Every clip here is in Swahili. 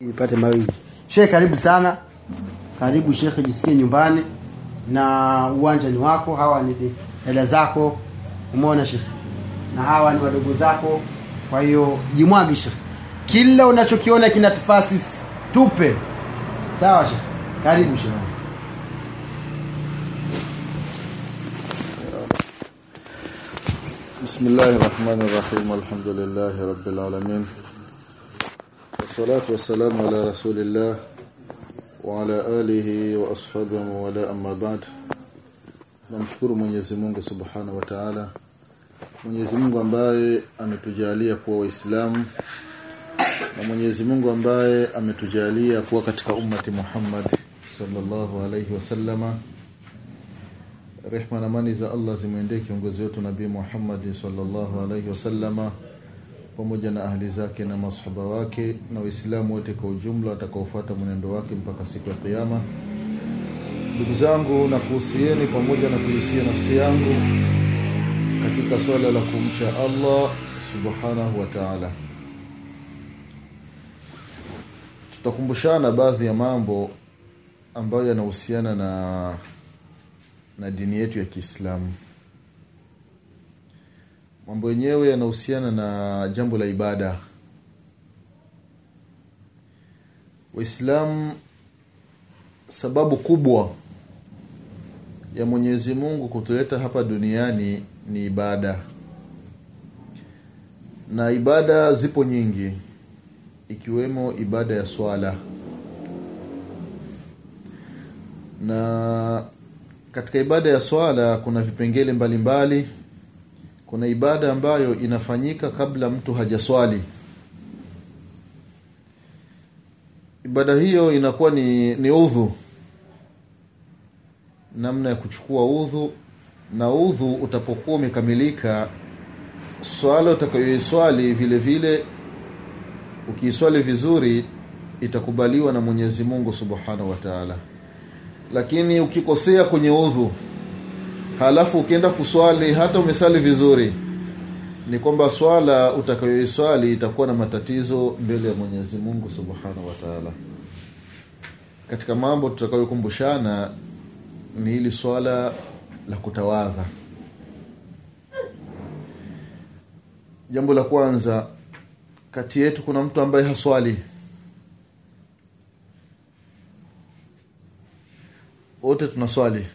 Nipate mawili. Sheikh karibu sana. Karibu Sheikh, jisikie nyumbani na uwanja ni wako. Hawa ni dada zako, umeona Sheikh, na hawa ni wadogo zako. Kwa hiyo jimwagi Sheikh, kila unachokiona kinatufaa sisi tupe. Sawa Sheikh, karibu Sheikh. Bismillahirrahmanirrahim, alhamdulillahi rabbil alamin والصلاة والسلام على رسول الله وعلى آله وأصحابه ولا أما بعد namshukuru Mwenyezi Mungu Subhanahu wa Ta'ala Mwenyezi Mungu ambaye ametujalia kuwa waislamu na Mwenyezi Mungu ambaye ametujalia kuwa katika ummati Muhammad sallallahu alayhi wasallama rehma na amani za Allah zimwendee kiongozi wetu Nabii Muhammad sallallahu alaihi wasallama pamoja na ahli zake na masahaba wake na waislamu wote kwa ujumla watakaofuata mwenendo wake mpaka siku ya kiyama ndugu zangu na kuhusieni pamoja na kuhusia nafsi yangu katika swala la kumcha Allah subhanahu wa ta'ala tutakumbushana baadhi ya mambo ambayo yanahusiana na na dini yetu ya Kiislamu. Mambo yenyewe yanahusiana na jambo la ibada. Waislamu, sababu kubwa ya Mwenyezi Mungu kutuleta hapa duniani ni ibada, na ibada zipo nyingi, ikiwemo ibada ya swala na katika ibada ya swala kuna vipengele mbalimbali mbali. Kuna ibada ambayo inafanyika kabla mtu hajaswali. Ibada hiyo inakuwa ni, ni udhu. Namna ya kuchukua udhu na udhu utapokuwa umekamilika swala utakayoiswali vile vile ukiiswali vizuri itakubaliwa na Mwenyezi Mungu Subhanahu wa Ta'ala. Lakini ukikosea kwenye udhu halafu ukienda kuswali hata umesali vizuri ni kwamba swala utakayoiswali itakuwa na matatizo mbele ya Mwenyezi Mungu Subhanahu wa Ta'ala. Katika mambo tutakayokumbushana ni hili swala la kutawadha. Jambo la kwanza kati yetu kuna mtu ambaye haswali. Wote tunaswali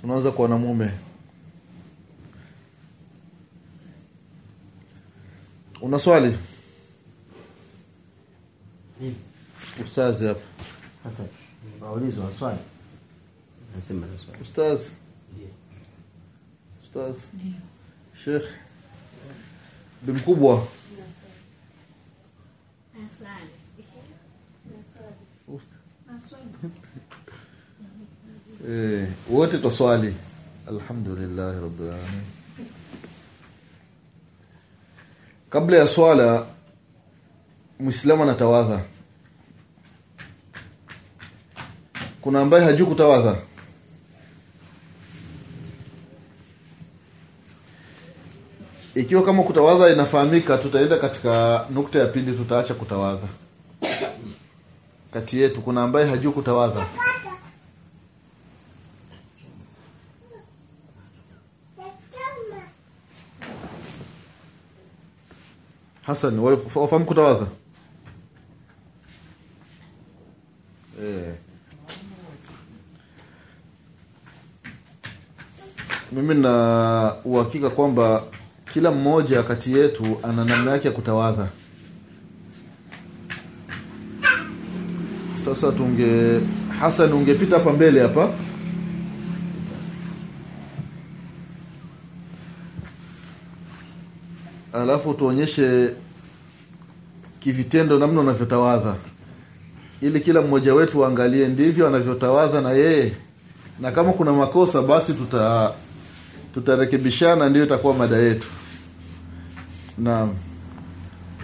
tunaanza kwa wanamume unaswali ustazi hapa. Sasa waulizwa swali. Nasema na swali. ustaz ustaz sheikh. Bimkubwa eh wote twaswali. Alhamdulillahi rabbil alamin. Kabla ya swala muislamu anatawadha. Kuna ambaye hajui kutawadha? Ikiwa kama kutawadha inafahamika tutaenda katika nukta ya pili tutaacha kutawadha. Kati yetu kuna ambaye hajui kutawadha Hassan wafahamu kutawadha? Eh. Mimi na uhakika kwamba kila mmoja kati yetu ana namna yake ya kutawadha. Sasa tunge Hassan ungepita hapa mbele hapa alafu tuonyeshe kivitendo namna unavyotawadha. Ili kila mmoja wetu aangalie ndivyo anavyotawadha na yeye. Na kama kuna makosa basi tuta tutarekebishana ndio itakuwa mada yetu. Naam.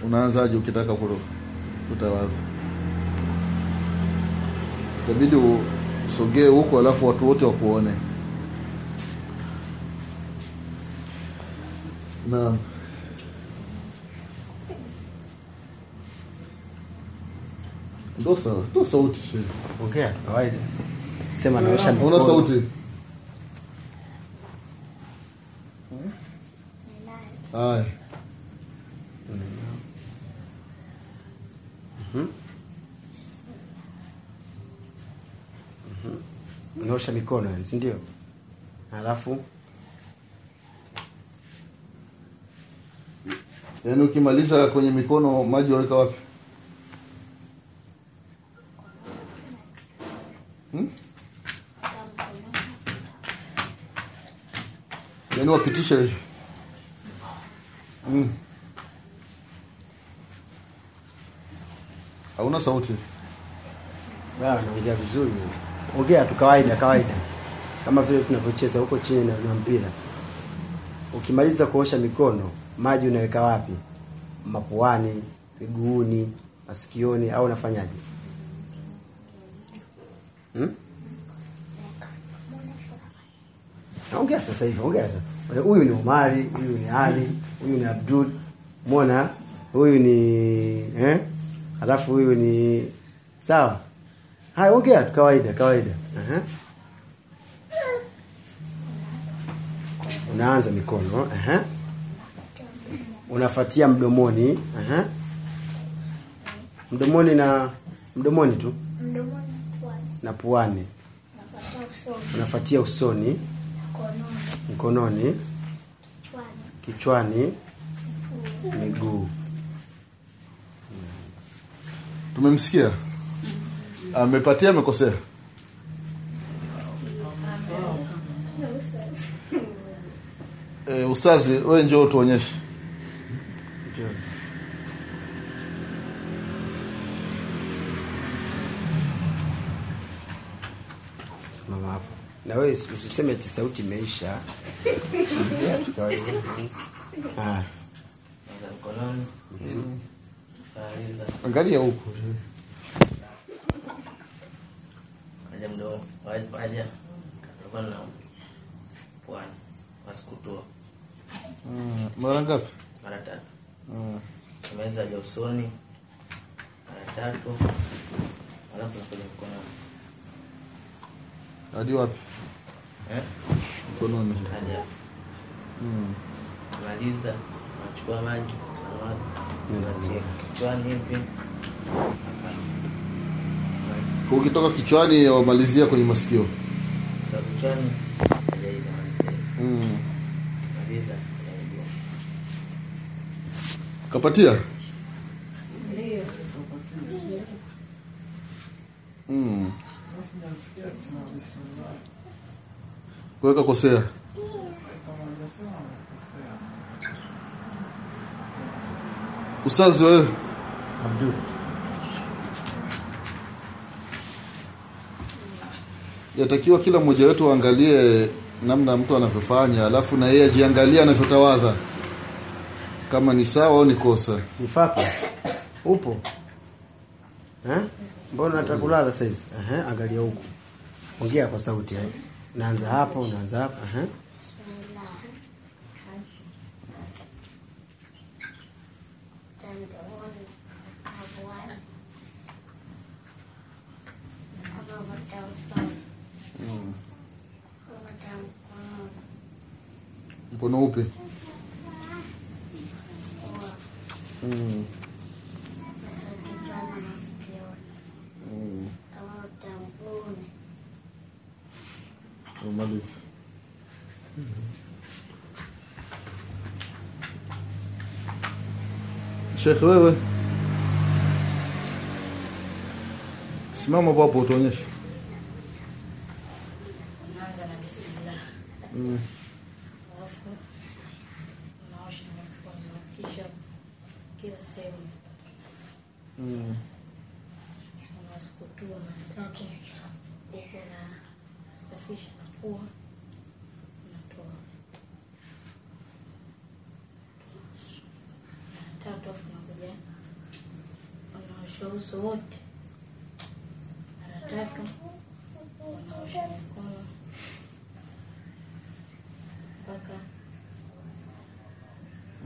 Unaanzaje ukitaka kutawadha? Itabidi usogee huko alafu watu wote wakuone. Naam ndo sawa ndo sauti shehe ongea kawaida. Sema naosha mikono una sauti? Haya unaosha mikono si ndio? Alafu yaani ukimaliza kwenye mikono maji waweka wapi Hmm? Wapitisha hivi mm. hauna sauti? Naongea vizuri. Ongea tu kawaida kawaida. Kama vile tunavyocheza huko chini na, na mpira. Ukimaliza kuosha mikono maji unaweka wapi? Mapuani miguuni masikioni au unafanyaje? Hmm? ongea sasa hivi ongea sasa huyu ni umari huyu ni ali huyu ni abdul mwona huyu ni eh? alafu huyu ni sawa haya ongea tu kawaida kawaida Aha. unaanza mikono Aha. unafatia mdomoni Aha. mdomoni na mdomoni tu mdomoni na puani nafuatia usoni unafatia usoni mkononi. Mkononi kichwani. Kichwani. Miguu. Tumemsikia? Amepatia amekosea? E, ustazi we njoo tuonyeshe Ndio. simama hapo na wewe usiseme eti sauti imeisha. Ah. Angalia huko. Aja mdomo. Waje waje. Na pwani. Mm, mara ngapi Mara tatu. Mm, Meza ya usoni. Mara tatu. Alafu kwenye mkononi. Hadi wapi Eh? mkononi Hadi hapo. Mm. Maliza. Nachukua maji. Natia kichwani hivi. Kwa ukitoka kichwani wamalizia kwenye masikio kichwani. Mm. Maliza. kapatia kuweka kosea ustazi wewe Abdul. yatakiwa kila mmoja wetu aangalie namna mtu anavyofanya alafu na yeye ajiangalie anavyotawadha kama ni sawa au ni kosa Nifaka. Upo? Eh? Mbona unataka kulala sasa hizi? Eh, angalia huku. Ongea kwa sauti eh. Unaanza hapo, unaanza hapa, eh. mkono upi mm. kichwani masikioni mm. akapata mguuni umalize shekhe wewe. Simama hapo hapo unaanza na bismillah mm. alafu unaosha mikono kisha kila sehemu mm. unasukutua mara tatu huku unasafisha na pua unatoa mara tatu afu unakuja unaosha uso wote mara tatu unaosha mikono mpaka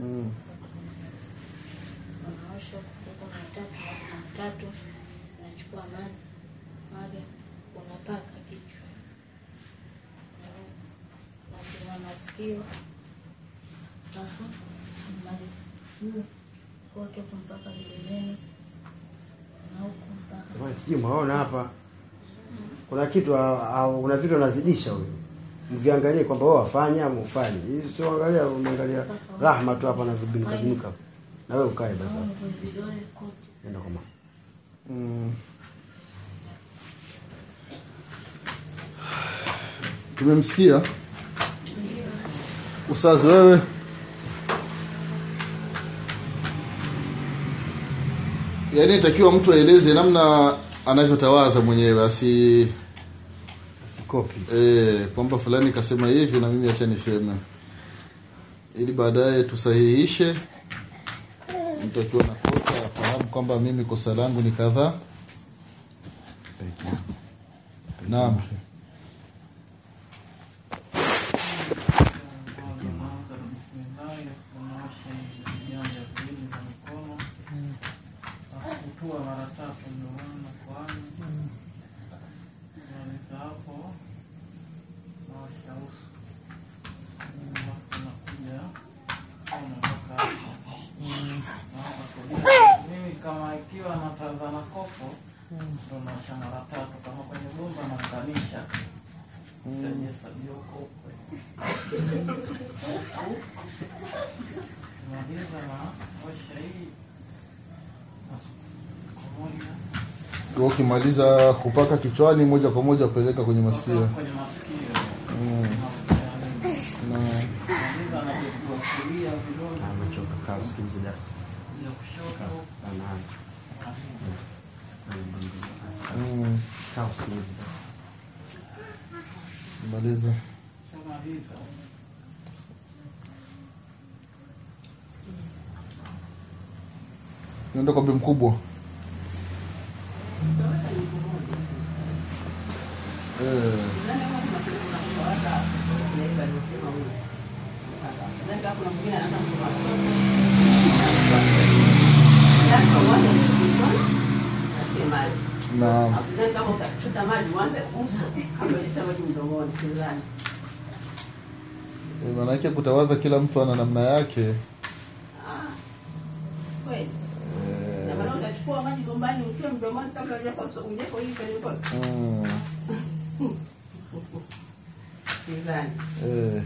mm. unaosha kutoka mara tatu mara tatu unachukua maji. Maji unapaka kichwa. Napima masikio. Alafu mali juu kote kumpaka vilemeni na huku mpaka mwaona hapa kuna kitu au- au kuna vitu anazidisha huyo mviangalie kwamba wewe wafanya au ufanye. Sio angalia unaangalia rahma tu hapa na vibinuka binuka na wewe ukae baba. Nenda kwa mama Mm. tumemsikia. Usazi wewe. Yaani itakiwa mtu aeleze namna anavyotawadha mwenyewe asi sikopi e, kwamba fulani kasema hivi na mimi acha niseme. Ili baadaye tusahihishe. Mtu akiwa na kosa afahamu kwamba mimi kosa langu ni kadhaa. Naam Kwanza bismillahi, kunaosha viganja viwili vya mikono na kutua mara tatu mdomoni na puani. Maliza hapo, naosha uso, alafu nakuja mkono mpaka hapo. Naomba kulia. Mimi kama ikiwa natazama kopo ndo naosha mara tatu, kama kwenye bomba naunganisha tajihesabia huko huko maliza na osha hii pamoja Kwa ukimaliza kupaka kichwani moja kwa moja upeleka kwenye masikio. Kwenye mm. na mm. darasa. Maliza shamaliza kwa bi mkubwa maanake kutawadha kila mtu ana namna yake kweli na maana maji utie mdomoni kabla hujako hii kwenye mkono mm. eh.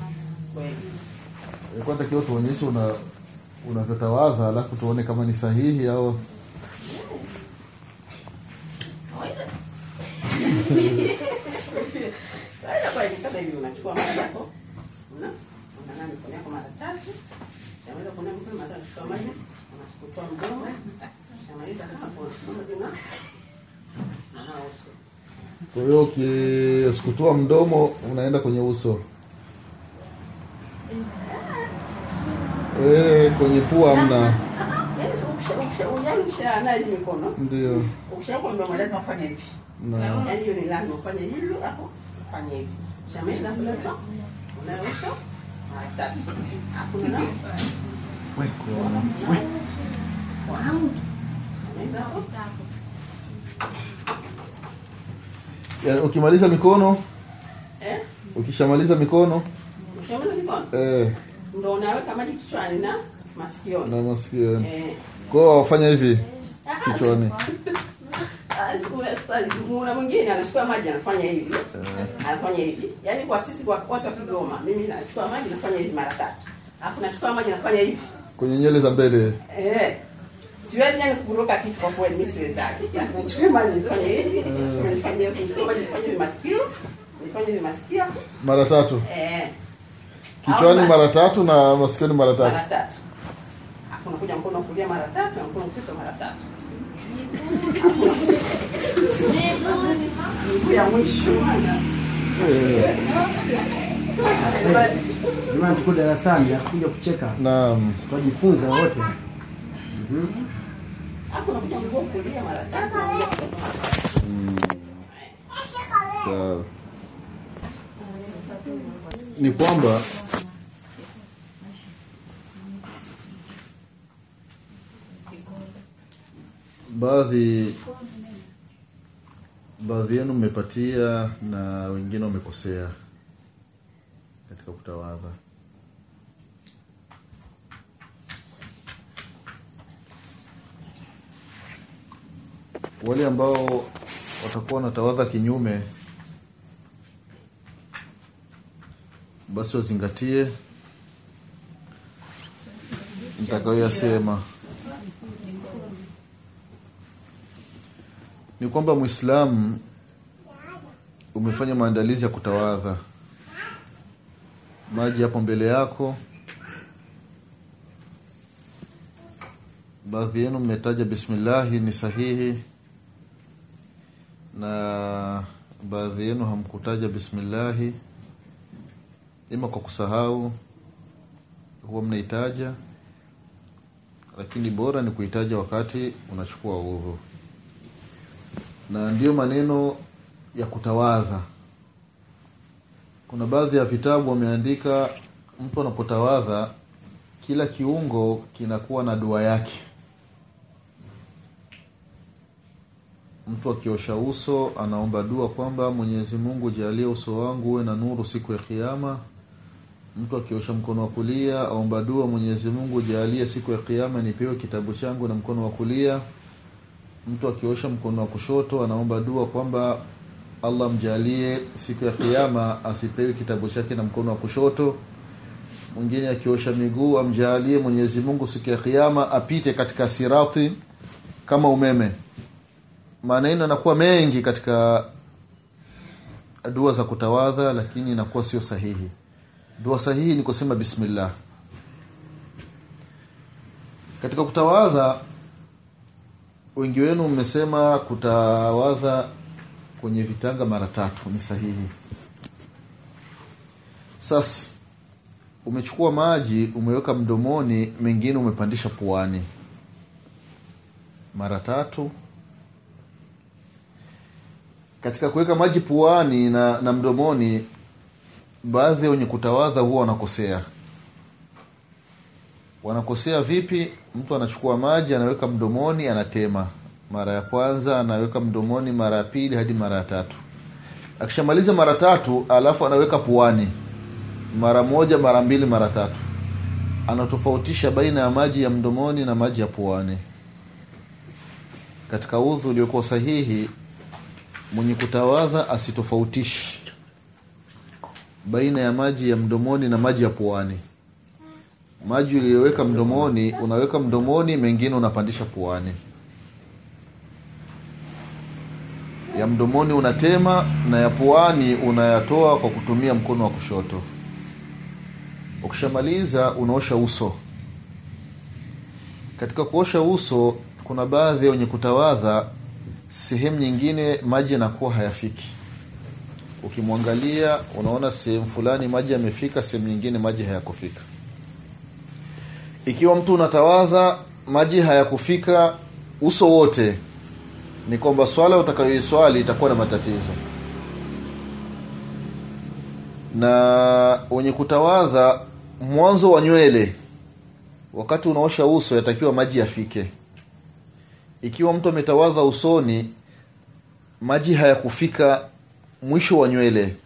Eh, kwanza kiwa tuonyeshe una unavyotawadha alafu tuone kama ni sahihi au kawaida kawaida kweli kama hivi unachukua maji yako una unanawa mikono yako mara tatu shamaliza kunawa mikono mara tatu unasukutua mdomo shamaliza hapo mdomo juna unanawa uso kwa hiyo ukisukutua mdomo unaenda kwenye uso. E, kwenye pua mna ndio ya, ukimaliza mikono. Eh? Ukishamaliza mikono. Ukishamaliza mikono? Eh, ndo unaweka maji kichwani na masikioni. Na masikio eh. Kwao wafanya hivi kichwani. Ah, kuna mwingine anachukua maji anafanya hivi. Anafanya hivi. Yaani kwa sisi kwa watu wa Kigoma mimi nachukua maji nafanya hivi mara tatu. Alafu nachukua maji nafanya hivi. Kwenye nyele za mbele. Eh. Siwezi yani kuruka kitu kwa kweli mimi siwezi. Nachukua maji nifanye hivi, nifanye kuchukua, nifanye masikio, nifanye masikio. mara tatu Eh. kichwani mara tatu na masikioni mara mara tatu tatu. Alafu mkono kulia mara tatu na mkono kushoto mara tatu. Miguu ya mwisho. jamani tuko darasani akuja kucheka naam twajifunza wote Sawa ni kwamba baadhi baadhi yenu mmepatia na wengine wamekosea katika kutawadha wale ambao watakuwa wanatawadha kinyume basi wazingatie nitakayoyasema. Ni kwamba mwislamu umefanya maandalizi ya kutawadha. Maji yapo mbele yako. Baadhi yenu mmetaja bismillahi ni sahihi na baadhi yenu hamkutaja bismillahi ima kwa kusahau huwa mnaitaja lakini bora ni kuitaja wakati unachukua udhu na ndiyo maneno ya kutawadha. Kuna baadhi ya vitabu wameandika mtu anapotawadha kila kiungo kinakuwa na dua yake mtu akiosha uso anaomba dua kwamba mwenyezi mungu jalie uso wangu uwe na nuru siku ya kiama mtu akiosha mkono wa kulia aomba dua mwenyezi mungu jalie siku ya kiama nipewe kitabu changu na mkono wa kulia. Mtu akiosha mkono wa kushoto anaomba dua kwamba allah mjalie siku ya kiama asipewe kitabu chake na mkono wa kushoto. Mwingine akiosha miguu amjalie mwenyezi mungu siku ya kiama apite katika sirati kama umeme maneno yanakuwa mengi katika dua za kutawadha lakini inakuwa sio sahihi. Dua sahihi ni kusema bismillah. Katika kutawadha wengi wenu mmesema kutawadha kwenye vitanga mara tatu ni sahihi. Sasa umechukua maji umeweka mdomoni mengine umepandisha puani. Mara tatu katika kuweka maji puani na, na mdomoni baadhi ya wenye kutawadha huwa wanakosea. Wanakosea vipi? Mtu anachukua maji anaweka mdomoni anatema. Mara ya kwanza anaweka mdomoni mara ya pili hadi mara ya tatu. Akishamaliza mara tatu alafu anaweka puani. Mara moja mara mbili mara tatu. Anatofautisha baina ya maji ya mdomoni na maji ya puani. Katika udhu uliokuwa sahihi mwenye kutawadha asitofautishi. Baina ya maji ya mdomoni na maji ya puani. Maji uliyoweka mdomoni unaweka mdomoni mengine unapandisha puani. Ya mdomoni unatema na ya puani unayatoa kwa kutumia mkono wa kushoto. Ukishamaliza unaosha uso. Katika kuosha uso kuna baadhi ya wenye kutawadha sehemu nyingine maji yanakuwa hayafiki. Ukimwangalia unaona sehemu fulani maji yamefika sehemu nyingine maji hayakufika. Ikiwa mtu unatawadha maji hayakufika uso wote ni kwamba swala utakayoiswali itakuwa na matatizo. Na wenye kutawadha mwanzo wa nywele wakati unaosha uso yatakiwa maji yafike ikiwa mtu ametawadha usoni maji hayakufika mwisho wa nywele.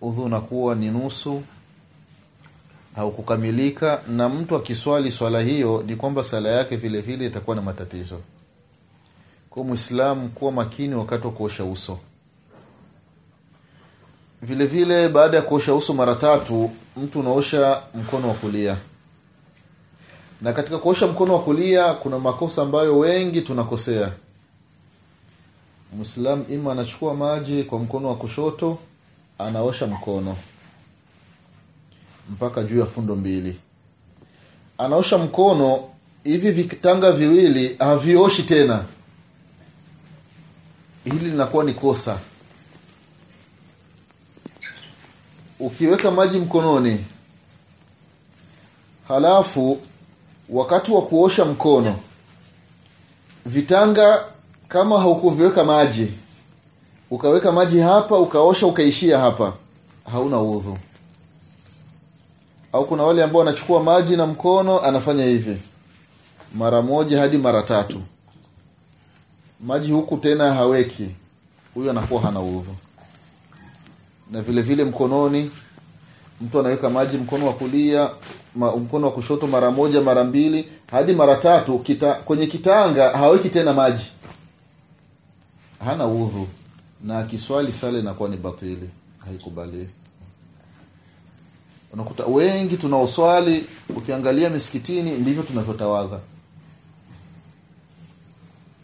Udhu unakuwa ni nusu haukukamilika na mtu akiswali swala hiyo ni kwamba sala yake vile vile itakuwa na matatizo. Kwa mwislamu kuwa makini wakati wa kuosha uso. Vile vile baada ya kuosha uso mara tatu mtu unaosha mkono wa kulia na katika kuosha mkono wa kulia kuna makosa ambayo wengi tunakosea. Mwislam ima anachukua maji kwa mkono wa kushoto anaosha mkono. Mpaka juu ya fundo mbili. Anaosha mkono hivi vitanga viwili havioshi tena. Hili linakuwa ni kosa. Ukiweka maji mkononi halafu wakati wa kuosha mkono vitanga kama haukuviweka maji ukaweka maji hapa ukaosha ukaishia hapa hauna udhu au kuna wale ambao wanachukua maji na mkono anafanya hivi mara moja hadi mara tatu. Maji huku tena haweki huyu anakuwa hana udhu na vile vile mkononi mtu anaweka maji mkono wa kulia ma, mkono wa kushoto mara moja mara mbili hadi mara tatu kita, kwenye kitanga haweki tena maji. Hana udhu na kiswali sala inakuwa ni batili. Haikubaliwi unakuta wengi tunaoswali ukiangalia misikitini ndivyo tunavyotawadha.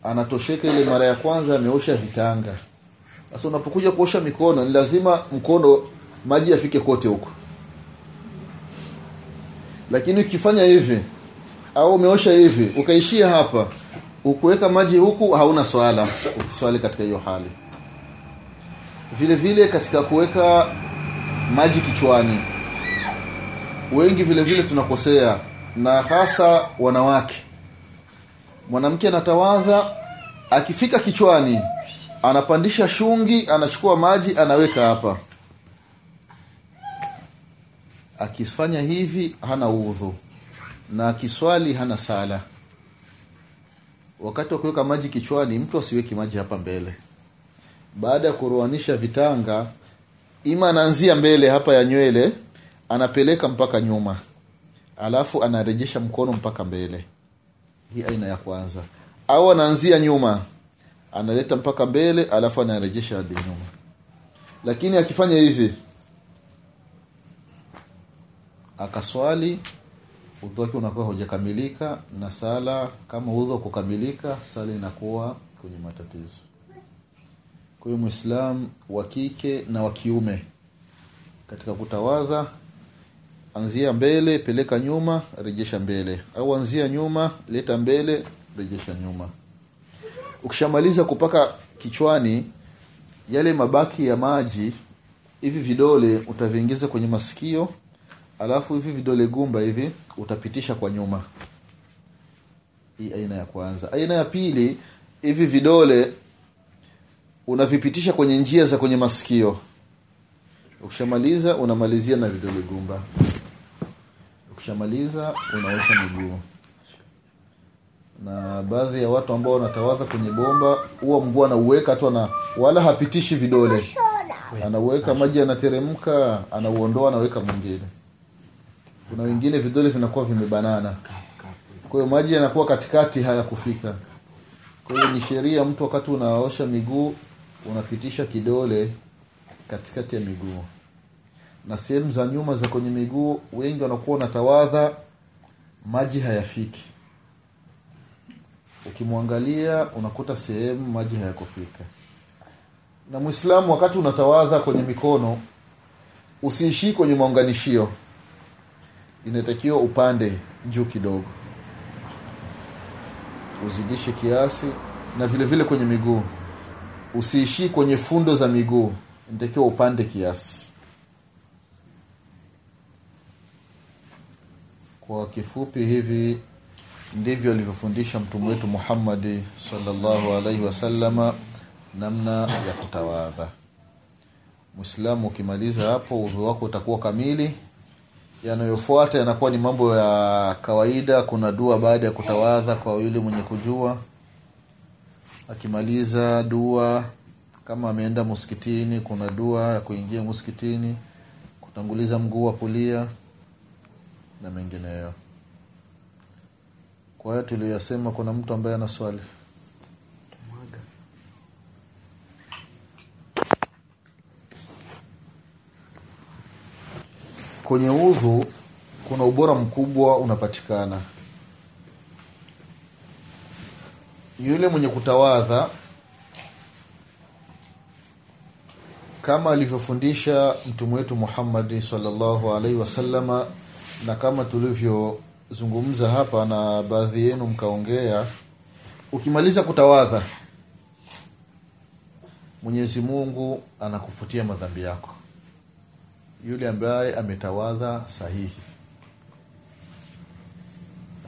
Anatosheka ile mara ya kwanza ameosha vitanga. Sasa unapokuja kuosha mikono ni lazima mkono maji yafike kote huko lakini ukifanya hivi au umeosha hivi ukaishia hapa ukuweka maji huku hauna swala ukiswali katika hiyo hali. Vile vile katika kuweka maji kichwani wengi vile vile tunakosea na hasa wanawake. Mwanamke anatawadha akifika kichwani anapandisha shungi anachukua maji anaweka hapa akifanya hivi hana udhu. Na akiswali hana sala. Wakati wa kuweka maji kichwani mtu asiweki maji hapa mbele. Baada ya kuroanisha vitanga ima anaanzia mbele hapa ya nywele anapeleka mpaka nyuma. Alafu anarejesha mkono mpaka mbele. Hii aina ya kwanza. Au anaanzia nyuma analeta mpaka mbele alafu anarejesha hadi nyuma. Lakini akifanya hivi akaswali udhu wake unakuwa hujakamilika na sala kama udhu kukamilika sala inakuwa kwenye matatizo. Kwa hiyo wa kike na wa kiume katika kutawadha anzia mbele peleka nyuma rejesha mbele. Au anzia nyuma leta mbele rejesha nyuma. Ukishamaliza kupaka kichwani yale mabaki ya maji hivi vidole utaviingiza kwenye masikio alafu hivi vidole gumba hivi utapitisha kwa nyuma. Hii aina ya kwanza. Aina ya pili hivi vidole unavipitisha kwenye njia za kwenye masikio. Ukishamaliza unamalizia na vidole gumba. Ukishamaliza unaosha miguu. Na baadhi ya watu ambao wanatawadha kwenye bomba huwa mguu anauweka tu ana wala hapitishi vidole. Anauweka maji yanateremka anauondoa anaweka mwingine kuna wengine vidole vinakuwa vimebanana. Kwa hiyo maji yanakuwa katikati hayakufika. Kwa hiyo ni sheria mtu wakati unaosha miguu unapitisha kidole katikati ya miguu. Na sehemu za nyuma za kwenye miguu wengi wanakuwa unatawadha maji hayafiki. Ukimwangalia unakuta sehemu maji hayakufika. Na mwislamu wakati unatawadha kwenye mikono usiishii kwenye maunganishio inatakiwa upande juu kidogo. Uzidishe kiasi na vile vile kwenye miguu. Usiishii kwenye fundo za miguu. Inatakiwa upande kiasi. Kwa kifupi hivi ndivyo alivyofundisha mtume wetu muhammadi salllahu alaihi wasallama namna ya kutawadha mwislamu ukimaliza hapo udhu wako utakuwa kamili yanayofuata yanakuwa ni mambo ya kawaida. Kuna dua baada ya kutawadha kwa yule mwenye kujua. Akimaliza dua kama ameenda msikitini kuna dua ya kuingia msikitini kutanguliza mguu wa kulia na mengineyo. Kwa hiyo tuliyosema kuna mtu ambaye ana swali kwenye udhu kuna ubora mkubwa unapatikana. Yule mwenye kutawadha kama alivyofundisha mtume wetu muhammadi salllahu alaihi wasallama na kama tulivyozungumza hapa na baadhi yenu mkaongea ukimaliza kutawadha mwenyezi mungu anakufutia madhambi yako yule ambaye ametawadha sahihi.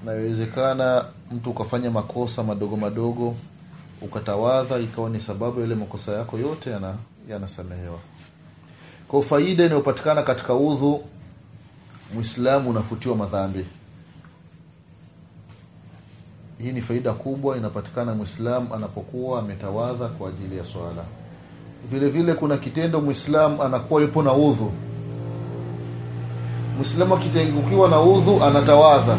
Nawezekana mtu ukafanya makosa madogo madogo ukatawadha ikawa ni sababu yale makosa yako yote yana yanasamehewa. Kwa faida inayopatikana katika udhu mwislamu unafutiwa madhambi. Hii ni faida kubwa inapatikana mwislam anapokuwa ametawadha kwa ajili ya swala. Vile vile kuna kitendo mwislam anakuwa yupo na udhu mwislamu akitengukiwa na udhu anatawadha.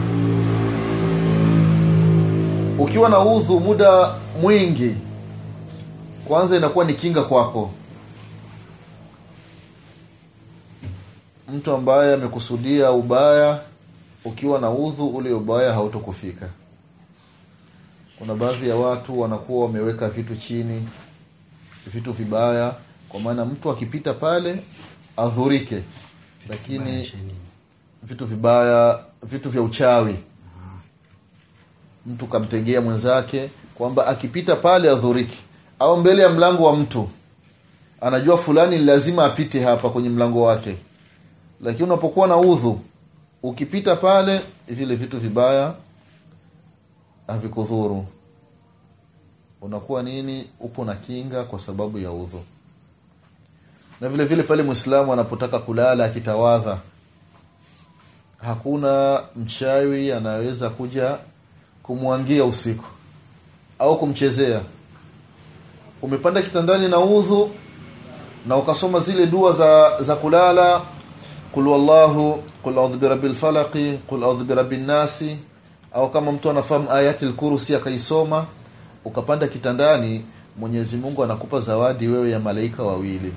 Ukiwa na udhu muda mwingi kwanza inakuwa ni kinga kwako. Mtu ambaye amekusudia ubaya ukiwa na udhu ule ubaya hautokufika. Kuna baadhi ya watu wanakuwa wameweka vitu chini vitu vibaya kwa maana mtu akipita pale adhurike lakini vitu vibaya vitu vya uchawi. Mtu kamtegea mwenzake kwamba akipita pale adhuriki au mbele ya mlango wa mtu anajua fulani lazima apite hapa kwenye mlango wake. Lakini unapokuwa na udhu ukipita pale vile vitu vibaya havikudhuru. Unakuwa nini? Upo na kinga kwa sababu ya udhu na vile vile pale mwislamu anapotaka kulala akitawadha. Hakuna mchawi anaweza kuja kumwangia usiku. Au kumchezea. Umepanda kitandani na udhu na ukasoma zile dua za za kulala kul wallahu kul a'udhu birabbil falaqi kul a'udhu birabbin nasi au kama mtu anafahamu ayati al-kursi akaisoma ukapanda kitandani Mwenyezi Mungu anakupa zawadi wewe ya malaika wawili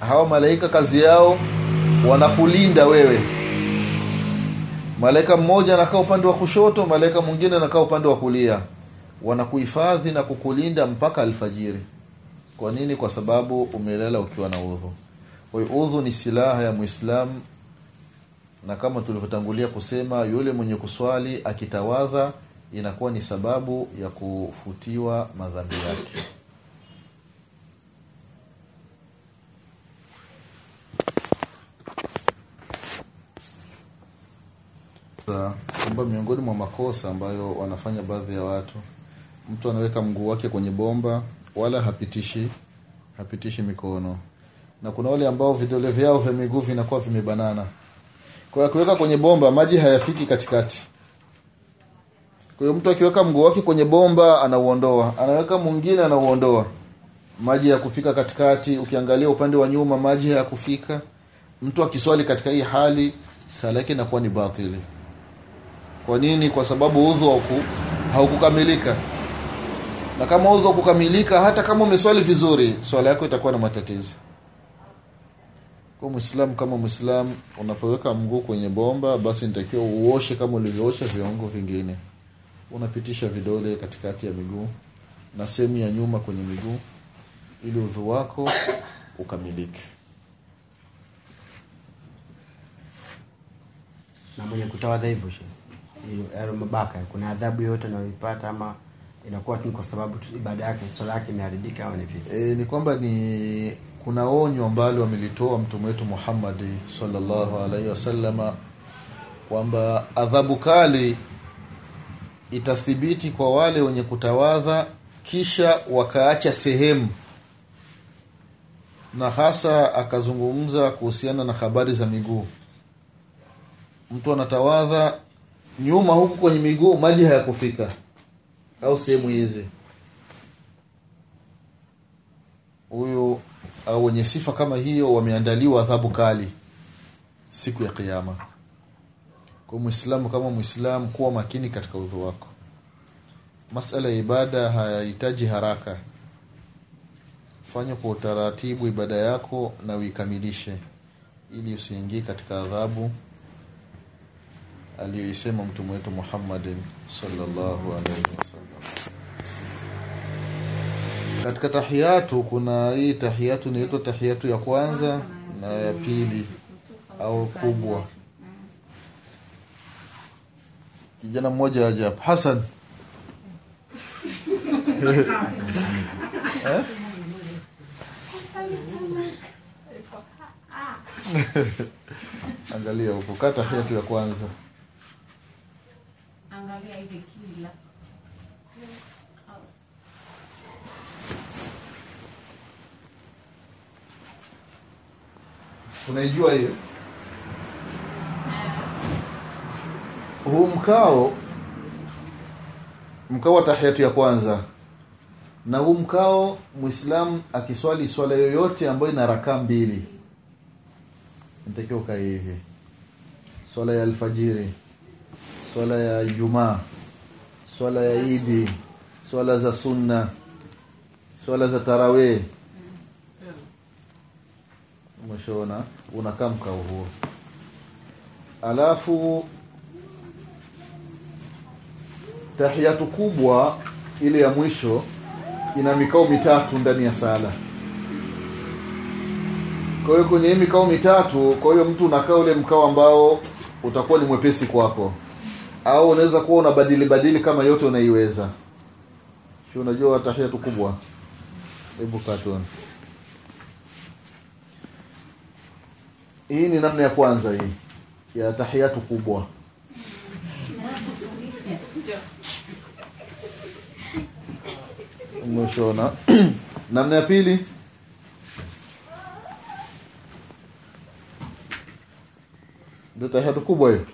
hawa malaika kazi yao wanakulinda wewe. Malaika mmoja anakaa upande wa kushoto malaika mwingine anakaa upande wa kulia. Wanakuhifadhi na kukulinda mpaka alfajiri. Kwa nini? Kwa sababu umelala ukiwa na udhu. Kwa hiyo udhu ni silaha ya muislamu na kama tulivyotangulia kusema yule mwenye kuswali akitawadha inakuwa ni sababu ya kufutiwa madhambi yake kwamba miongoni mwa makosa ambayo wanafanya baadhi ya watu mtu anaweka mguu wake kwenye bomba wala hapitishi hapitishi mikono. Na kuna wale ambao vidole vyao vya miguu vinakuwa vimebanana. Kwa hiyo akiweka kwenye bomba maji hayafiki katikati. Kwa hiyo mtu akiweka mguu wake kwenye bomba anauondoa. Anaweka mwingine anauondoa. Maji ya kufika katikati. Ukiangalia upande wa nyuma maji hayakufika. Mtu akiswali katika hii hali sala yake inakuwa ni batili kwa nini? Kwa sababu udhu hauku, haukukamilika. Na kama udhu haukukamilika hata kama umeswali vizuri swala yako itakuwa na matatizo. Kwa mwislamu kama mwislamu unapoweka mguu kwenye bomba basi nitakiwa uoshe kama ulivyoosha viungo vingine. Unapitisha vidole katikati ya miguu na sehemu ya nyuma kwenye miguu ili udhu wako ukamilike. Na mwenye kutawadha hivyo shehe yale mabaka. Kuna adhabu yoyote anayoipata ama inakuwa tu kwa sababu ibada yake swala yake imeharibika au ni vipi? E, ni kwamba ni kuna onyo ambalo amelitoa mtume wetu Muhammad sallallahu alaihi wasallama kwamba adhabu kali itathibiti kwa wale wenye kutawadha kisha wakaacha sehemu. Na hasa akazungumza kuhusiana na habari za miguu. Mtu anatawadha nyuma huku kwenye miguu maji hayakufika. Au sehemu hizi. Huyu au wenye sifa kama hiyo wameandaliwa adhabu kali siku ya kiyama. Kwa mwislamu kama mwislamu kuwa makini katika udhu wako. Masala ya ibada hayahitaji haraka. Fanya kwa utaratibu ibada yako na uikamilishe ili usiingie katika adhabu aliyoisema mtume wetu Muhammadin sallallahu alaihi wasallam. Katika tahiyatu kuna hii tahiyatu inaitwa tahiyatu ya kwanza na ya pili au kubwa. Kijana mmoja aje hapa, Hassan Eh? Angalia huko, kata tahiyatu ya kwanza. Angalia hivi kila. Unaijua hiyo? Huu mkao mkao wa tahiyatu ya kwanza. Na huu mkao muislamu akiswali swala yoyote ambayo ina rakaa mbili. Natakiwa ukae hivi swala ya alfajiri swala ya ijumaa swala ya idi swala za sunna swala za tarawih. Umeshaona? Unakaa mkao huo. Alafu tahiyatu kubwa ile ya mwisho ina mikao mitatu ndani ya sala. Kwa hiyo kwenye hii mikao mitatu kwa hiyo mtu unakaa ule mkao ambao utakuwa ni mwepesi kwako au unaweza kuwa unabadili badili kama yote unaiweza. Si unajua tahiyatu kubwa. Hebu katoni hii ni namna ya kwanza hii ya tahiyatu kubwa. Umeshona namna ya pili. Ndio tahiyatu kubwa hiyo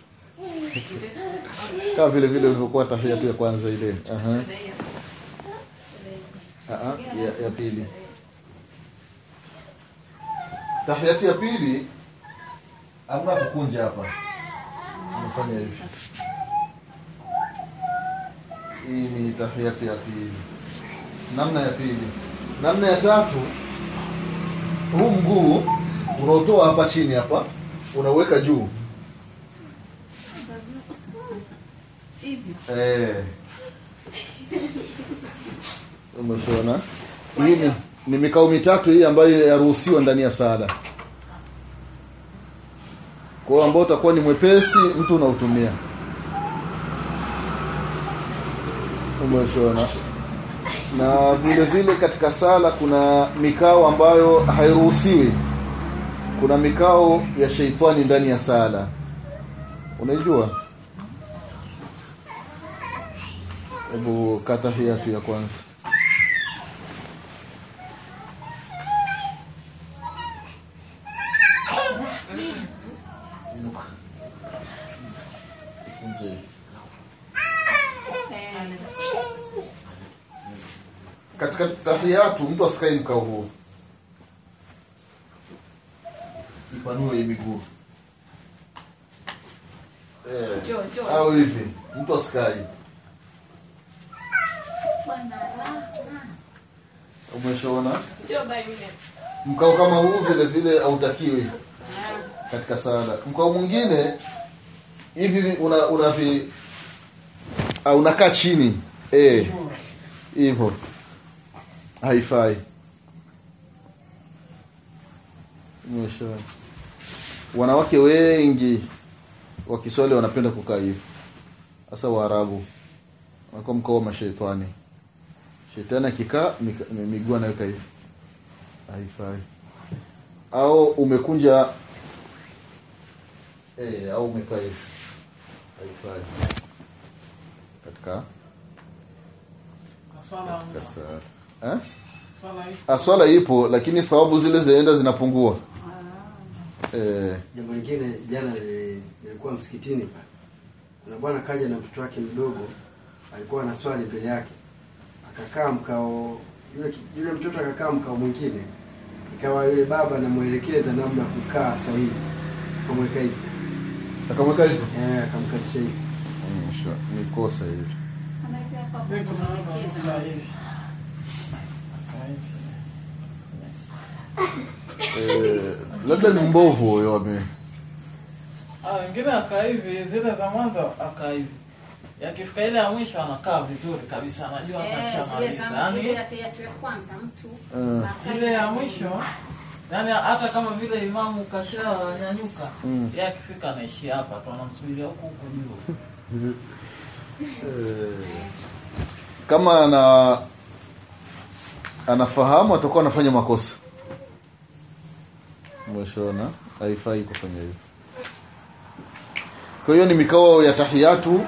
kama vile vile ulivyokuwa tahiyatu ya kwanza ile. Ya, ya pili. Tahiyatu ya pili hamna kukunja hapa. Nafanya hivi. Hii ni tahiyatu ya pili. Namna ya pili. Namna ya tatu huu mguu unaotoa hapa chini hapa unaweka juu eh. Umeshona hii ni, mikao mitatu hii ambayo yaruhusiwa ndani ya sala kwa hiyo ambao utakuwa ni mwepesi mtu unautumia. Umeshona na vile vile katika sala kuna mikao ambayo hairuhusiwi. Kuna mikao ya sheitani ndani ya sala. Unaijua hebu kata hiatu ya kwanza katika tahiyatu mtu asikae mkao huu ipanue hii miguu. Eh, au hivi mtu umeshaona mkao kama huu vile vile hautakiwi katika sala. Mkao mwingine hivi una una vi ah, unakaa chini. Eh hivyo. Haifai. Umeshaona. wanawake wengi wakiswali wanapenda kukaa hivo hasa Waarabu. Wanakuwa mkao wa mashaitani shetani akikaa miguu anaweka hivi. Haifai. Au umekunja eh, au umekaa hivi. Haifai. Katika Swala katika sala eh? Ah, ipo. Lakini thawabu zile zinaenda zinapungua. Eh, jambo lingine jana nili- nilikuwa msikitini pale. Kuna bwana kaja na mtoto wake mdogo alikuwa na swali mbele yake akakaa mkao yule, yule mtoto akakaa mkao mwingine ikawa yule baba anamwelekeza namna ya kukaa sahihi akamweka hivi. Akamweka hivi? Eh, akamkatisha hivi. Mm, ni kosa hivi. eh, labda ni mbovu huyo ame Ah, wengine akaa hivi, zile za mwanzo akaa hivi. Yakifika ile ya mwisho anakaa vizuri kabisa, anajua kashamaliza. Yaani eh, ile ya mwisho yani hata kama vile imamu kashanyanyuka Mm. yeye akifika anaishia hapa tu anamsubiria huku huku juu. Eh, kama ana anafahamu atakuwa anafanya makosa. Mwishona, haifai kufanya hivyo. Kwa hiyo ni mikao ya tahiyatu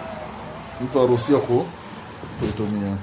mtu aruhusiwa ku kuitumia